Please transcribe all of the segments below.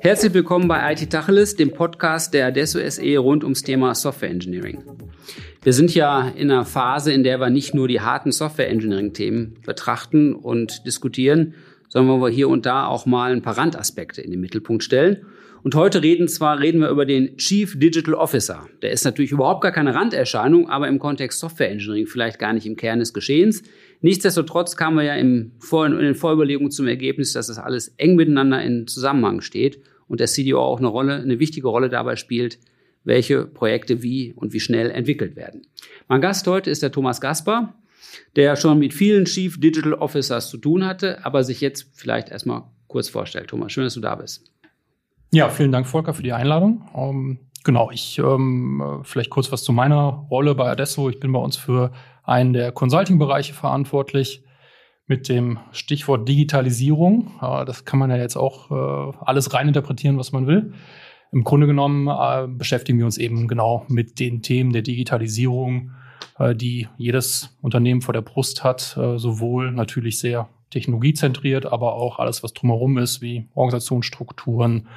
Herzlich willkommen bei IT Tacheles, dem Podcast der Adesso SE rund ums Thema Software Engineering. Wir sind ja in einer Phase, in der wir nicht nur die harten Software Engineering Themen betrachten und diskutieren, sondern wo wir hier und da auch mal ein paar Randaspekte in den Mittelpunkt stellen. Und heute reden zwar, reden wir über den Chief Digital Officer. Der ist natürlich überhaupt gar keine Randerscheinung, aber im Kontext Software Engineering vielleicht gar nicht im Kern des Geschehens. Nichtsdestotrotz kamen wir ja im Vor in den Vorüberlegungen zum Ergebnis, dass das alles eng miteinander in Zusammenhang steht und der CDO auch eine Rolle, eine wichtige Rolle dabei spielt, welche Projekte wie und wie schnell entwickelt werden. Mein Gast heute ist der Thomas Gasper, der schon mit vielen Chief Digital Officers zu tun hatte, aber sich jetzt vielleicht erstmal kurz vorstellt. Thomas, schön, dass du da bist. Ja, vielen Dank, Volker, für die Einladung. Ähm, genau, ich ähm, vielleicht kurz was zu meiner Rolle bei Adesso. Ich bin bei uns für einen der Consulting-Bereiche verantwortlich mit dem Stichwort Digitalisierung. Das kann man ja jetzt auch äh, alles reininterpretieren, was man will. Im Grunde genommen äh, beschäftigen wir uns eben genau mit den Themen der Digitalisierung, äh, die jedes Unternehmen vor der Brust hat, sowohl natürlich sehr technologiezentriert, aber auch alles, was drumherum ist, wie Organisationsstrukturen.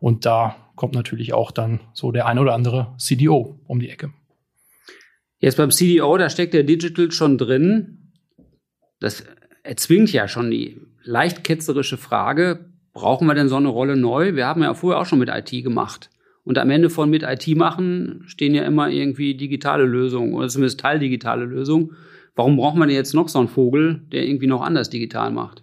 Und da kommt natürlich auch dann so der ein oder andere CDO um die Ecke. Jetzt beim CDO, da steckt der Digital schon drin. Das erzwingt ja schon die leicht ketzerische Frage, brauchen wir denn so eine Rolle neu? Wir haben ja vorher auch schon mit IT gemacht. Und am Ende von mit IT machen stehen ja immer irgendwie digitale Lösungen oder zumindest teildigitale Lösungen. Warum braucht man denn jetzt noch so einen Vogel, der irgendwie noch anders digital macht?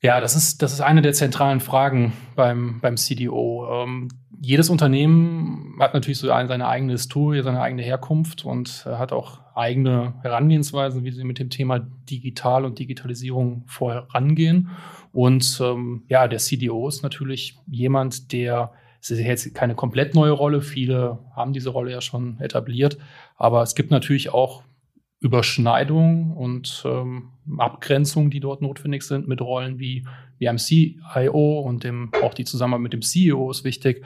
Ja, das ist, das ist eine der zentralen Fragen beim, beim CDO. Ähm, jedes Unternehmen hat natürlich so seine eigene Historie, seine eigene Herkunft und hat auch eigene Herangehensweisen, wie sie mit dem Thema Digital und Digitalisierung vorangehen. Und ähm, ja, der CDO ist natürlich jemand, der es ist jetzt keine komplett neue Rolle. Viele haben diese Rolle ja schon etabliert. Aber es gibt natürlich auch Überschneidungen und ähm, Abgrenzungen, die dort notwendig sind mit Rollen wie, wie einem CIO und dem, auch die Zusammenarbeit mit dem CEO ist wichtig.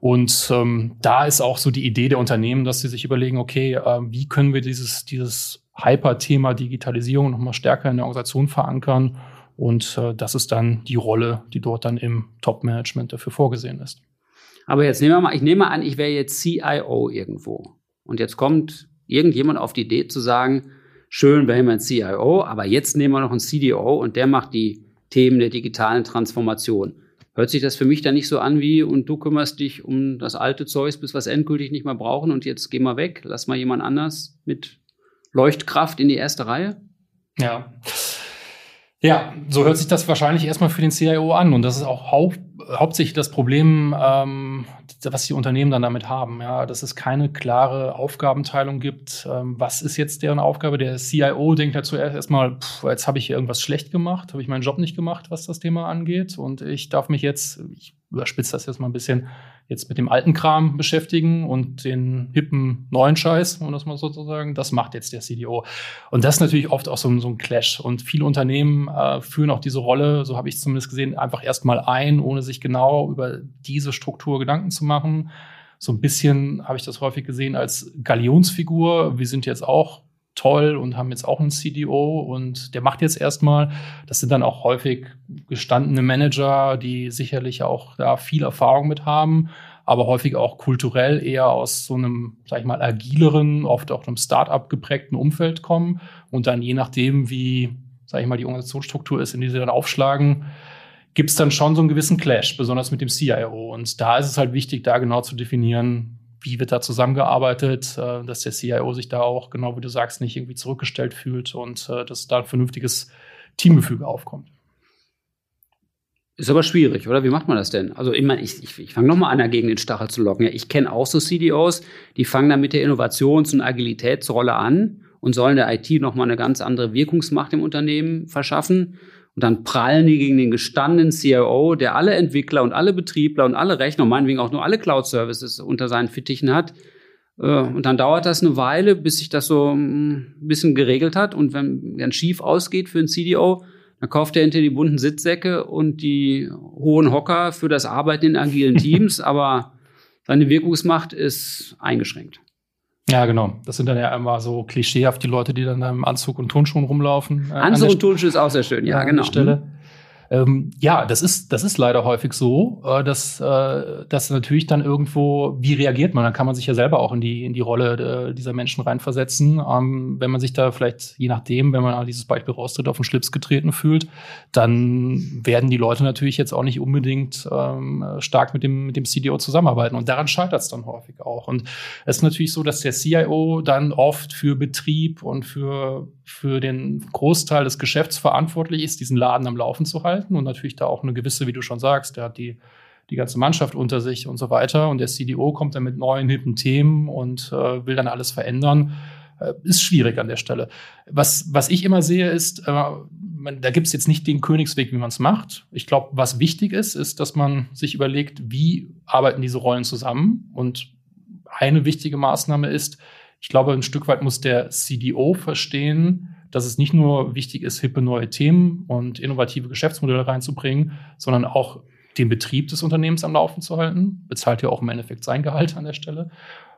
Und ähm, da ist auch so die Idee der Unternehmen, dass sie sich überlegen, okay, äh, wie können wir dieses, dieses Hyper-Thema Digitalisierung nochmal stärker in der Organisation verankern? Und äh, das ist dann die Rolle, die dort dann im Top-Management dafür vorgesehen ist. Aber jetzt nehmen wir mal, ich nehme an, ich wäre jetzt CIO irgendwo. Und jetzt kommt irgendjemand auf die Idee zu sagen, schön, wir haben einen CIO, aber jetzt nehmen wir noch einen CDO und der macht die Themen der digitalen Transformation. Hört sich das für mich dann nicht so an wie, und du kümmerst dich um das alte Zeug, bis wir es endgültig nicht mehr brauchen und jetzt geh mal weg, lass mal jemand anders mit Leuchtkraft in die erste Reihe? Ja. Ja, so hört sich das wahrscheinlich erstmal für den CIO an. Und das ist auch hau hauptsächlich das Problem, ähm, was die Unternehmen dann damit haben. Ja, dass es keine klare Aufgabenteilung gibt. Ähm, was ist jetzt deren Aufgabe? Der CIO denkt ja zuerst erstmal, jetzt habe ich hier irgendwas schlecht gemacht, habe ich meinen Job nicht gemacht, was das Thema angeht. Und ich darf mich jetzt, ich überspitze das jetzt mal ein bisschen, jetzt mit dem alten Kram beschäftigen und den hippen neuen Scheiß, um das mal so zu sagen, das macht jetzt der CDO. Und das ist natürlich oft auch so, so ein Clash. Und viele Unternehmen äh, führen auch diese Rolle, so habe ich es zumindest gesehen, einfach erstmal ein, ohne sich genau über diese Struktur Gedanken zu machen. So ein bisschen habe ich das häufig gesehen als Galionsfigur. Wir sind jetzt auch toll und haben jetzt auch einen CDO und der macht jetzt erstmal. Das sind dann auch häufig gestandene Manager, die sicherlich auch da viel Erfahrung mit haben, aber häufig auch kulturell eher aus so einem, sag ich mal, agileren, oft auch einem Start-up geprägten Umfeld kommen und dann je nachdem, wie, sag ich mal, die Organisationsstruktur ist, in die sie dann aufschlagen, gibt es dann schon so einen gewissen Clash, besonders mit dem CIO. Und da ist es halt wichtig, da genau zu definieren, wie wird da zusammengearbeitet, äh, dass der CIO sich da auch, genau wie du sagst, nicht irgendwie zurückgestellt fühlt und äh, dass da ein vernünftiges Teamgefüge aufkommt. Ist aber schwierig, oder? Wie macht man das denn? Also ich meine, ich, ich, ich fange nochmal an, dagegen den Stachel zu locken. Ja, ich kenne auch so CDOs, die fangen dann mit der Innovations- und Agilitätsrolle an und sollen der IT nochmal eine ganz andere Wirkungsmacht im Unternehmen verschaffen. Und dann prallen die gegen den gestandenen CIO, der alle Entwickler und alle Betriebler und alle Rechner, und meinetwegen auch nur alle Cloud-Services unter seinen Fittichen hat. Äh, und dann dauert das eine Weile, bis sich das so mm, ein bisschen geregelt hat. Und wenn dann schief ausgeht für einen CDO, dann kauft er hinter die bunten Sitzsäcke und die hohen Hocker für das Arbeiten in agilen Teams, aber seine Wirkungsmacht ist eingeschränkt. Ja, genau. Das sind dann ja immer so klischeehaft die Leute, die dann im Anzug und Turnschuhen rumlaufen. Äh, Anzug und Turnschuhe ist auch sehr schön, ja, genau. Stelle. Ähm, ja, das ist, das ist leider häufig so, äh, dass, äh, dass natürlich dann irgendwo, wie reagiert man? Dann kann man sich ja selber auch in die, in die Rolle äh, dieser Menschen reinversetzen. Ähm, wenn man sich da vielleicht, je nachdem, wenn man an dieses Beispiel raustritt, auf den Schlips getreten fühlt, dann werden die Leute natürlich jetzt auch nicht unbedingt ähm, stark mit dem, mit dem CDO zusammenarbeiten. Und daran scheitert es dann häufig auch. Und es ist natürlich so, dass der CIO dann oft für Betrieb und für, für den Großteil des Geschäfts verantwortlich ist, diesen Laden am Laufen zu halten halten und natürlich da auch eine gewisse, wie du schon sagst, der hat die, die ganze Mannschaft unter sich und so weiter. Und der CDO kommt dann mit neuen, hippen Themen und äh, will dann alles verändern. Äh, ist schwierig an der Stelle. Was, was ich immer sehe, ist, äh, man, da gibt es jetzt nicht den Königsweg, wie man es macht. Ich glaube, was wichtig ist, ist, dass man sich überlegt, wie arbeiten diese Rollen zusammen. Und eine wichtige Maßnahme ist, ich glaube, ein Stück weit muss der CDO verstehen, dass es nicht nur wichtig ist, hippe neue Themen und innovative Geschäftsmodelle reinzubringen, sondern auch den Betrieb des Unternehmens am Laufen zu halten. Bezahlt ja auch im Endeffekt sein Gehalt an der Stelle.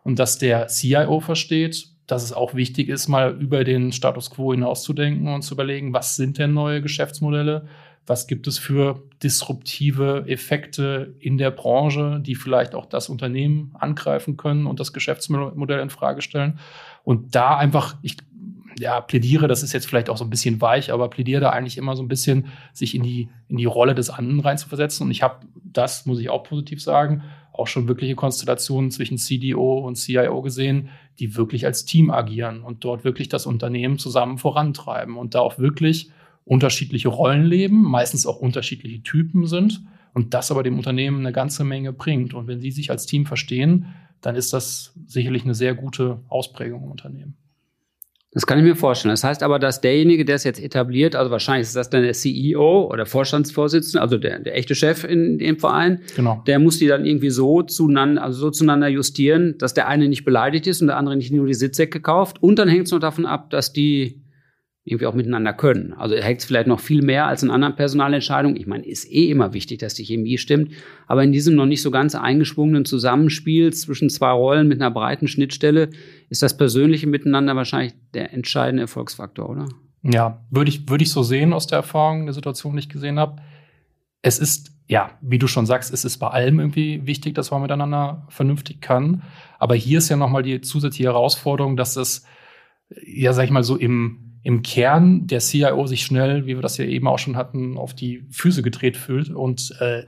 Und dass der CIO versteht, dass es auch wichtig ist, mal über den Status quo hinauszudenken und zu überlegen, was sind denn neue Geschäftsmodelle? Was gibt es für disruptive Effekte in der Branche, die vielleicht auch das Unternehmen angreifen können und das Geschäftsmodell in Frage stellen? Und da einfach, ich ja, plädiere, das ist jetzt vielleicht auch so ein bisschen weich, aber plädiere da eigentlich immer so ein bisschen, sich in die, in die Rolle des anderen reinzuversetzen. Und ich habe das, muss ich auch positiv sagen, auch schon wirkliche Konstellationen zwischen CDO und CIO gesehen, die wirklich als Team agieren und dort wirklich das Unternehmen zusammen vorantreiben und da auch wirklich unterschiedliche Rollen leben, meistens auch unterschiedliche Typen sind und das aber dem Unternehmen eine ganze Menge bringt. Und wenn sie sich als Team verstehen, dann ist das sicherlich eine sehr gute Ausprägung im Unternehmen. Das kann ich mir vorstellen. Das heißt aber, dass derjenige, der es jetzt etabliert, also wahrscheinlich ist das dann der CEO oder Vorstandsvorsitzende, also der, der echte Chef in dem Verein, genau. der muss die dann irgendwie so zueinander, also so zueinander justieren, dass der eine nicht beleidigt ist und der andere nicht nur die Sitzsäcke kauft. Und dann hängt es noch davon ab, dass die irgendwie auch miteinander können. Also hängt es vielleicht noch viel mehr als in anderen Personalentscheidungen. Ich meine, ist eh immer wichtig, dass die Chemie stimmt. Aber in diesem noch nicht so ganz eingeschwungenen Zusammenspiel zwischen zwei Rollen mit einer breiten Schnittstelle ist das persönliche Miteinander wahrscheinlich der entscheidende Erfolgsfaktor, oder? Ja, würde ich, würde ich so sehen aus der Erfahrung, der Situation, die ich gesehen habe. Es ist, ja, wie du schon sagst, es ist bei allem irgendwie wichtig, dass man miteinander vernünftig kann. Aber hier ist ja nochmal die zusätzliche Herausforderung, dass es, ja, sag ich mal so im, im Kern der CIO sich schnell, wie wir das ja eben auch schon hatten, auf die Füße gedreht fühlt. Und äh,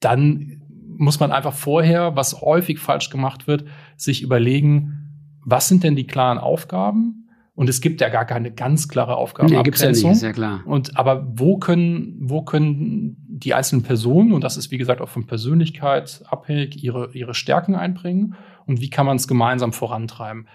dann muss man einfach vorher, was häufig falsch gemacht wird, sich überlegen, was sind denn die klaren Aufgaben? Und es gibt ja gar keine ganz klare Aufgabenabgrenzung. Nee, ja nicht, ist ja klar. Und aber wo können, wo können die einzelnen Personen, und das ist wie gesagt auch von Persönlichkeit abhängig, ihre, ihre Stärken einbringen? Und wie kann man es gemeinsam vorantreiben?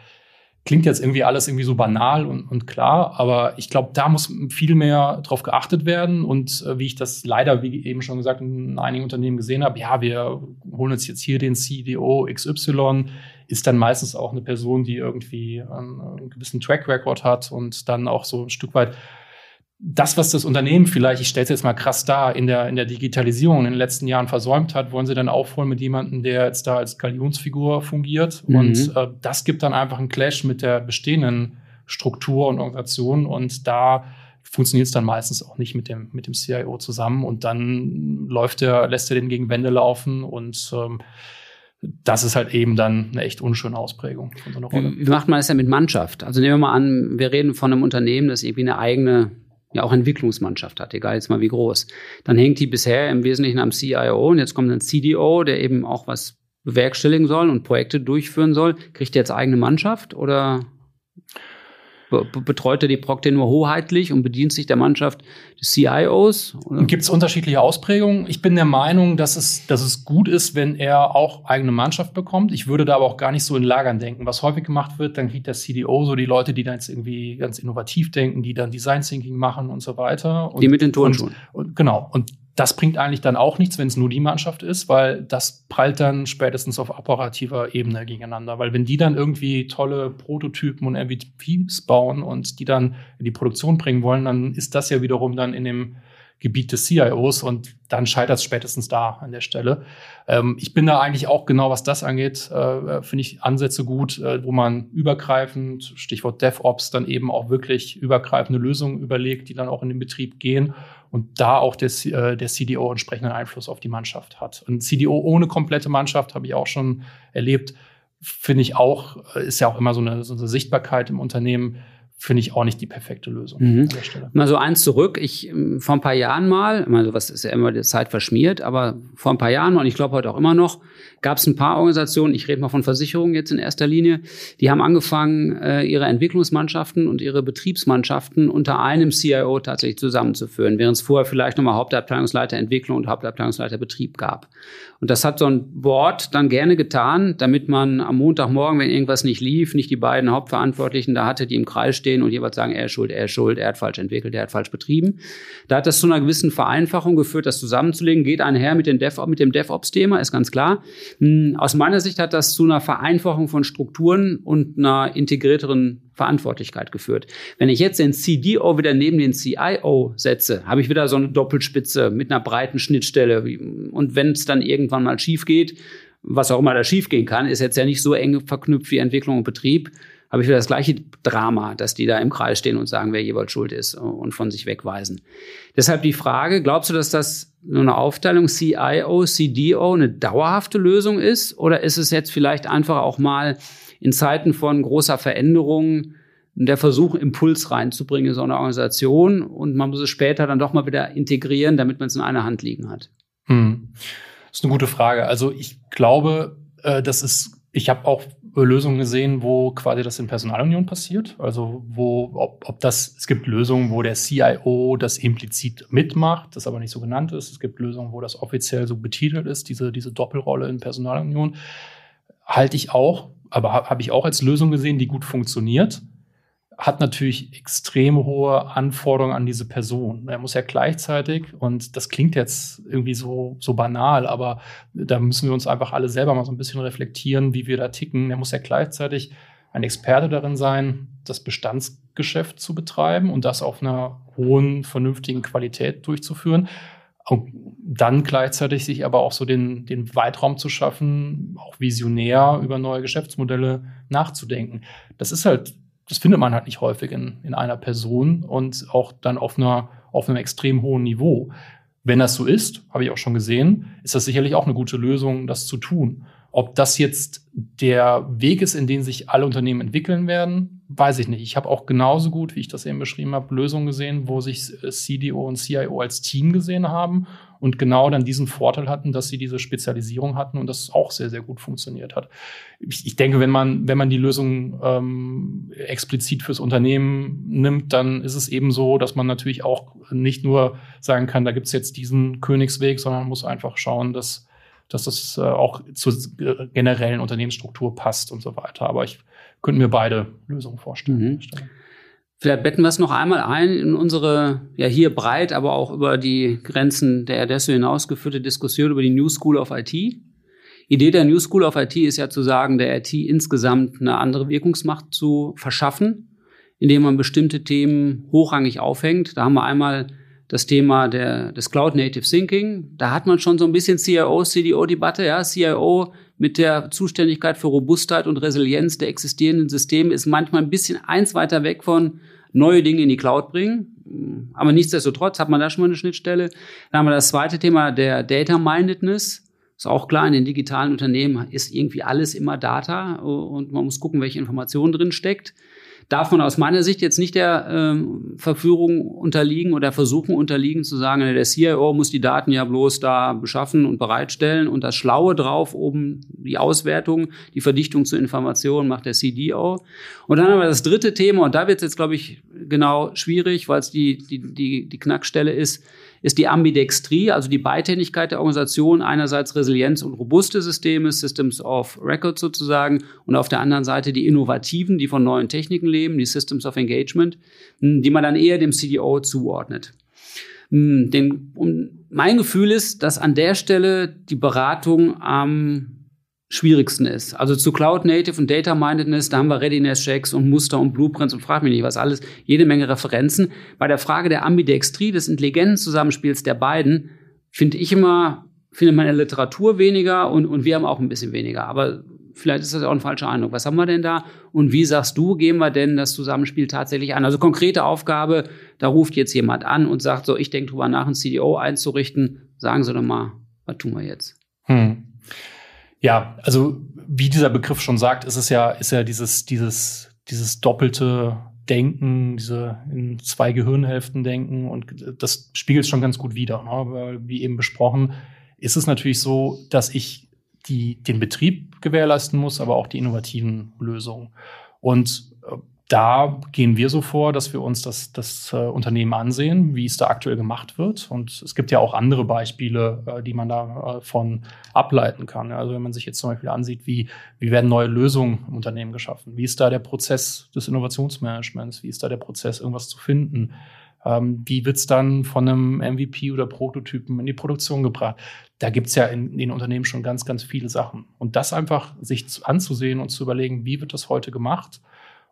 Klingt jetzt irgendwie alles irgendwie so banal und, und klar, aber ich glaube, da muss viel mehr drauf geachtet werden. Und äh, wie ich das leider, wie eben schon gesagt, in einigen Unternehmen gesehen habe, ja, wir holen uns jetzt hier den CDO XY, ist dann meistens auch eine Person, die irgendwie einen, einen gewissen Track Record hat und dann auch so ein Stück weit das, was das Unternehmen vielleicht, ich stelle es jetzt mal krass dar, in der, in der Digitalisierung in den letzten Jahren versäumt hat, wollen sie dann aufholen mit jemandem, der jetzt da als Galionsfigur fungiert. Mhm. Und äh, das gibt dann einfach einen Clash mit der bestehenden Struktur und Organisation. Und da funktioniert es dann meistens auch nicht mit dem, mit dem CIO zusammen. Und dann läuft er, lässt er den gegen Wände laufen und ähm, das ist halt eben dann eine echt unschöne Ausprägung von so einer Rolle. Wie, wie macht man das denn mit Mannschaft? Also nehmen wir mal an, wir reden von einem Unternehmen, das irgendwie eine eigene ja auch Entwicklungsmannschaft hat, egal jetzt mal wie groß. Dann hängt die bisher im Wesentlichen am CIO und jetzt kommt ein CDO, der eben auch was bewerkstelligen soll und Projekte durchführen soll. Kriegt der jetzt eigene Mannschaft oder betreut er die Procter nur hoheitlich und bedient sich der Mannschaft des CIOs? Gibt es unterschiedliche Ausprägungen? Ich bin der Meinung, dass es, dass es gut ist, wenn er auch eigene Mannschaft bekommt. Ich würde da aber auch gar nicht so in Lagern denken. Was häufig gemacht wird, dann kriegt der CDO so die Leute, die dann jetzt irgendwie ganz innovativ denken, die dann Design Thinking machen und so weiter. Und, die mit den Turnschuhen. Und, und, genau. Und das bringt eigentlich dann auch nichts, wenn es nur die Mannschaft ist, weil das prallt dann spätestens auf operativer Ebene gegeneinander. Weil wenn die dann irgendwie tolle Prototypen und MVPs bauen und die dann in die Produktion bringen wollen, dann ist das ja wiederum dann in dem Gebiet des CIOs und dann scheitert es spätestens da an der Stelle. Ähm, ich bin da eigentlich auch genau, was das angeht, äh, finde ich Ansätze gut, äh, wo man übergreifend, Stichwort DevOps, dann eben auch wirklich übergreifende Lösungen überlegt, die dann auch in den Betrieb gehen und da auch der, äh, der CDO entsprechenden Einfluss auf die Mannschaft hat. Ein CDO ohne komplette Mannschaft habe ich auch schon erlebt, finde ich auch, äh, ist ja auch immer so eine, so eine Sichtbarkeit im Unternehmen, finde ich auch nicht die perfekte Lösung mhm. an der Stelle. Mal so eins zurück. Ich ähm, vor ein paar Jahren mal, also was ist ja immer die Zeit verschmiert, aber vor ein paar Jahren und ich glaube heute auch immer noch, gab es ein paar Organisationen, ich rede mal von Versicherungen jetzt in erster Linie, die haben angefangen, äh, ihre Entwicklungsmannschaften und ihre Betriebsmannschaften unter einem CIO tatsächlich zusammenzuführen, während es vorher vielleicht nochmal Hauptabteilungsleiter Entwicklung und Hauptabteilungsleiter Betrieb gab. Und das hat so ein Board dann gerne getan, damit man am Montagmorgen, wenn irgendwas nicht lief, nicht die beiden Hauptverantwortlichen da hatte, die im Kreis stehen und jeweils sagen, er ist schuld, er ist schuld, er hat falsch entwickelt, er hat falsch betrieben. Da hat das zu einer gewissen Vereinfachung geführt, das zusammenzulegen, geht einher mit, den Dev mit dem DevOps-Thema, ist ganz klar. Hm, aus meiner Sicht hat das zu einer Vereinfachung von Strukturen und einer integrierteren Verantwortlichkeit geführt. Wenn ich jetzt den CDO wieder neben den CIO setze, habe ich wieder so eine Doppelspitze mit einer breiten Schnittstelle. Und wenn es dann irgendwann mal schief geht, was auch immer da schief gehen kann, ist jetzt ja nicht so eng verknüpft wie Entwicklung und Betrieb, habe ich wieder das gleiche Drama, dass die da im Kreis stehen und sagen, wer jeweils schuld ist und von sich wegweisen. Deshalb die Frage, glaubst du, dass das nur eine Aufteilung CIO, CDO eine dauerhafte Lösung ist? Oder ist es jetzt vielleicht einfach auch mal in Zeiten von großer Veränderung der Versuch, Impuls reinzubringen in so eine Organisation und man muss es später dann doch mal wieder integrieren, damit man es in einer Hand liegen hat? Hm. Das ist eine gute Frage. Also ich glaube, äh, das ist, ich habe auch Lösungen gesehen, wo quasi das in Personalunion passiert. Also wo, ob, ob das, es gibt Lösungen, wo der CIO das implizit mitmacht, das aber nicht so genannt ist. Es gibt Lösungen, wo das offiziell so betitelt ist, diese, diese Doppelrolle in Personalunion. Halte ich auch aber habe hab ich auch als Lösung gesehen, die gut funktioniert. Hat natürlich extrem hohe Anforderungen an diese Person. Er muss ja gleichzeitig, und das klingt jetzt irgendwie so, so banal, aber da müssen wir uns einfach alle selber mal so ein bisschen reflektieren, wie wir da ticken. Er muss ja gleichzeitig ein Experte darin sein, das Bestandsgeschäft zu betreiben und das auf einer hohen, vernünftigen Qualität durchzuführen. Und dann gleichzeitig sich aber auch so den, den Weitraum zu schaffen, auch visionär über neue Geschäftsmodelle nachzudenken. Das ist halt, das findet man halt nicht häufig in, in einer Person und auch dann auf einer, auf einem extrem hohen Niveau. Wenn das so ist, habe ich auch schon gesehen, ist das sicherlich auch eine gute Lösung, das zu tun. Ob das jetzt der Weg ist, in den sich alle Unternehmen entwickeln werden, weiß ich nicht. Ich habe auch genauso gut, wie ich das eben beschrieben habe, Lösungen gesehen, wo sich CDO und CIO als Team gesehen haben und genau dann diesen Vorteil hatten, dass sie diese Spezialisierung hatten und das auch sehr, sehr gut funktioniert hat. Ich, ich denke, wenn man, wenn man die Lösung ähm, explizit fürs Unternehmen nimmt, dann ist es eben so, dass man natürlich auch nicht nur sagen kann, da gibt es jetzt diesen Königsweg, sondern man muss einfach schauen, dass dass das äh, auch zur generellen Unternehmensstruktur passt und so weiter. Aber ich könnte mir beide Lösungen vorstellen. Mhm. Vielleicht betten wir es noch einmal ein in unsere, ja hier breit, aber auch über die Grenzen der Adesso hinausgeführte Diskussion über die New School of IT. Idee der New School of IT ist ja zu sagen, der IT insgesamt eine andere Wirkungsmacht zu verschaffen, indem man bestimmte Themen hochrangig aufhängt. Da haben wir einmal das Thema der, des Cloud Native Thinking. Da hat man schon so ein bisschen CIO, CDO-Debatte. Ja, CIO mit der Zuständigkeit für Robustheit und Resilienz der existierenden Systeme ist manchmal ein bisschen eins weiter weg von neue Dinge in die Cloud bringen. Aber nichtsdestotrotz hat man da schon mal eine Schnittstelle. Dann haben wir das zweite Thema der Data Mindedness. Ist auch klar, in den digitalen Unternehmen ist irgendwie alles immer Data und man muss gucken, welche Informationen drin steckt darf man aus meiner Sicht jetzt nicht der ähm, Verführung unterliegen oder Versuchen unterliegen zu sagen, der CIO muss die Daten ja bloß da beschaffen und bereitstellen und das Schlaue drauf oben die Auswertung, die Verdichtung zu Informationen macht der CDO. Und dann haben wir das dritte Thema und da wird es jetzt, glaube ich, genau schwierig, weil es die, die, die, die Knackstelle ist, ist die Ambidextrie, also die Beidhändigkeit der Organisation, einerseits Resilienz und robuste Systeme, Systems of Record sozusagen, und auf der anderen Seite die innovativen, die von neuen Techniken leben, die Systems of Engagement, hm, die man dann eher dem CDO zuordnet. Hm, den, mein Gefühl ist, dass an der Stelle die Beratung am schwierigsten ist. Also zu Cloud Native und Data Mindedness, da haben wir Readiness Checks und Muster und Blueprints und frag mich nicht was alles, jede Menge Referenzen. Bei der Frage der Ambidextrie, des intelligenten Zusammenspiels der beiden, finde ich immer, in der Literatur weniger und, und wir haben auch ein bisschen weniger. Aber vielleicht ist das auch ein falscher Eindruck. Was haben wir denn da? Und wie sagst du, gehen wir denn das Zusammenspiel tatsächlich an? Also konkrete Aufgabe, da ruft jetzt jemand an und sagt so, ich denke drüber nach, ein CDO einzurichten. Sagen Sie doch mal, was tun wir jetzt? Hm. Ja, also wie dieser Begriff schon sagt, ist es ja, ist ja dieses, dieses, dieses doppelte Denken, diese in zwei Gehirnhälften denken und das spiegelt schon ganz gut wider. Ne? Wie eben besprochen, ist es natürlich so, dass ich die, den Betrieb gewährleisten muss, aber auch die innovativen Lösungen. Und äh, da gehen wir so vor, dass wir uns das, das äh, Unternehmen ansehen, wie es da aktuell gemacht wird. Und es gibt ja auch andere Beispiele, äh, die man davon äh, ableiten kann. Also wenn man sich jetzt zum Beispiel ansieht, wie, wie werden neue Lösungen im Unternehmen geschaffen? Wie ist da der Prozess des Innovationsmanagements? Wie ist da der Prozess, irgendwas zu finden? Ähm, wie wird es dann von einem MVP oder Prototypen in die Produktion gebracht? Da gibt es ja in, in den Unternehmen schon ganz, ganz viele Sachen. Und das einfach sich anzusehen und zu überlegen, wie wird das heute gemacht?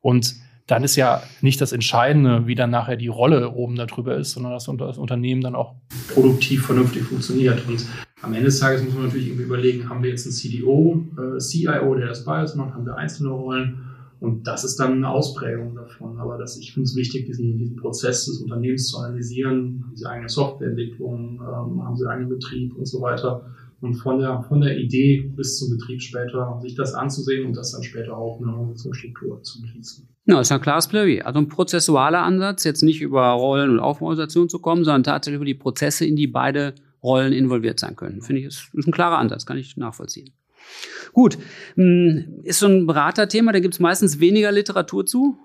Und dann ist ja nicht das Entscheidende, wie dann nachher die Rolle oben darüber ist, sondern dass das Unternehmen dann auch produktiv vernünftig funktioniert. Und am Ende des Tages muss man natürlich irgendwie überlegen, haben wir jetzt einen CDO, äh, CIO, der das beides macht, haben wir einzelne Rollen und das ist dann eine Ausprägung davon. Aber das, ich finde es wichtig, diesen, diesen Prozess des Unternehmens zu analysieren. Haben sie eigene Softwareentwicklung, ähm, haben sie eigenen Betrieb und so weiter und von der, von der Idee bis zum Betrieb später sich das anzusehen und das dann später auch in eine Organisationsstruktur zu schließen. Ja, ist ein klares Plädoyer. Also ein prozessualer Ansatz, jetzt nicht über Rollen und Aufbauorganisation zu kommen, sondern tatsächlich über die Prozesse, in die beide Rollen involviert sein können. Finde ich, ist, ist ein klarer Ansatz, kann ich nachvollziehen. Gut, hm, ist so ein Beraterthema, da gibt es meistens weniger Literatur zu.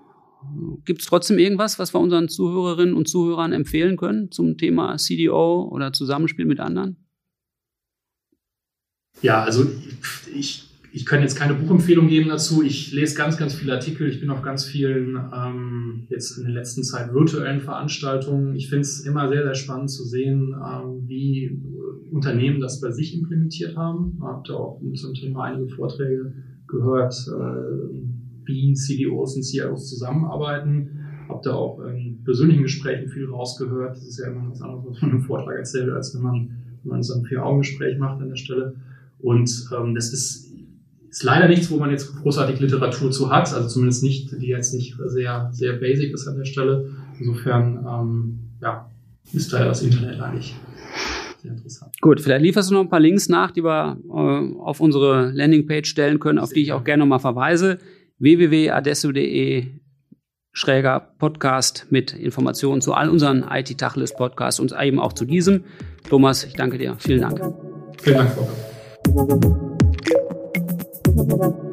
Gibt es trotzdem irgendwas, was wir unseren Zuhörerinnen und Zuhörern empfehlen können zum Thema CDO oder Zusammenspiel mit anderen? Ja, also ich, ich kann jetzt keine Buchempfehlung geben dazu. Ich lese ganz, ganz viele Artikel. Ich bin auf ganz vielen, ähm, jetzt in der letzten Zeit virtuellen Veranstaltungen. Ich finde es immer sehr, sehr spannend zu sehen, ähm, wie Unternehmen das bei sich implementiert haben. Ich habe da auch zum Thema einige Vorträge gehört, äh, wie CDOs und CIOs zusammenarbeiten. Habe da auch in persönlichen Gesprächen viel rausgehört. Das ist ja immer was anderes, was man im Vortrag erzählt, als wenn man, wenn man so ein Vier-Augen-Gespräch macht an der Stelle. Und ähm, das ist, ist leider nichts, wo man jetzt großartig Literatur zu hat, also zumindest nicht, die jetzt nicht sehr, sehr basic ist an der Stelle. Insofern, ähm, ja, ist da das Internet eigentlich sehr interessant. Gut, vielleicht lieferst du noch ein paar Links nach, die wir äh, auf unsere Landingpage stellen können, auf die ich auch gerne nochmal verweise. www.adesso.de schräger Podcast mit Informationen zu all unseren IT-Tacheles-Podcasts und eben auch zu diesem. Thomas, ich danke dir. Vielen Dank. Vielen Dank, Frau. thank you.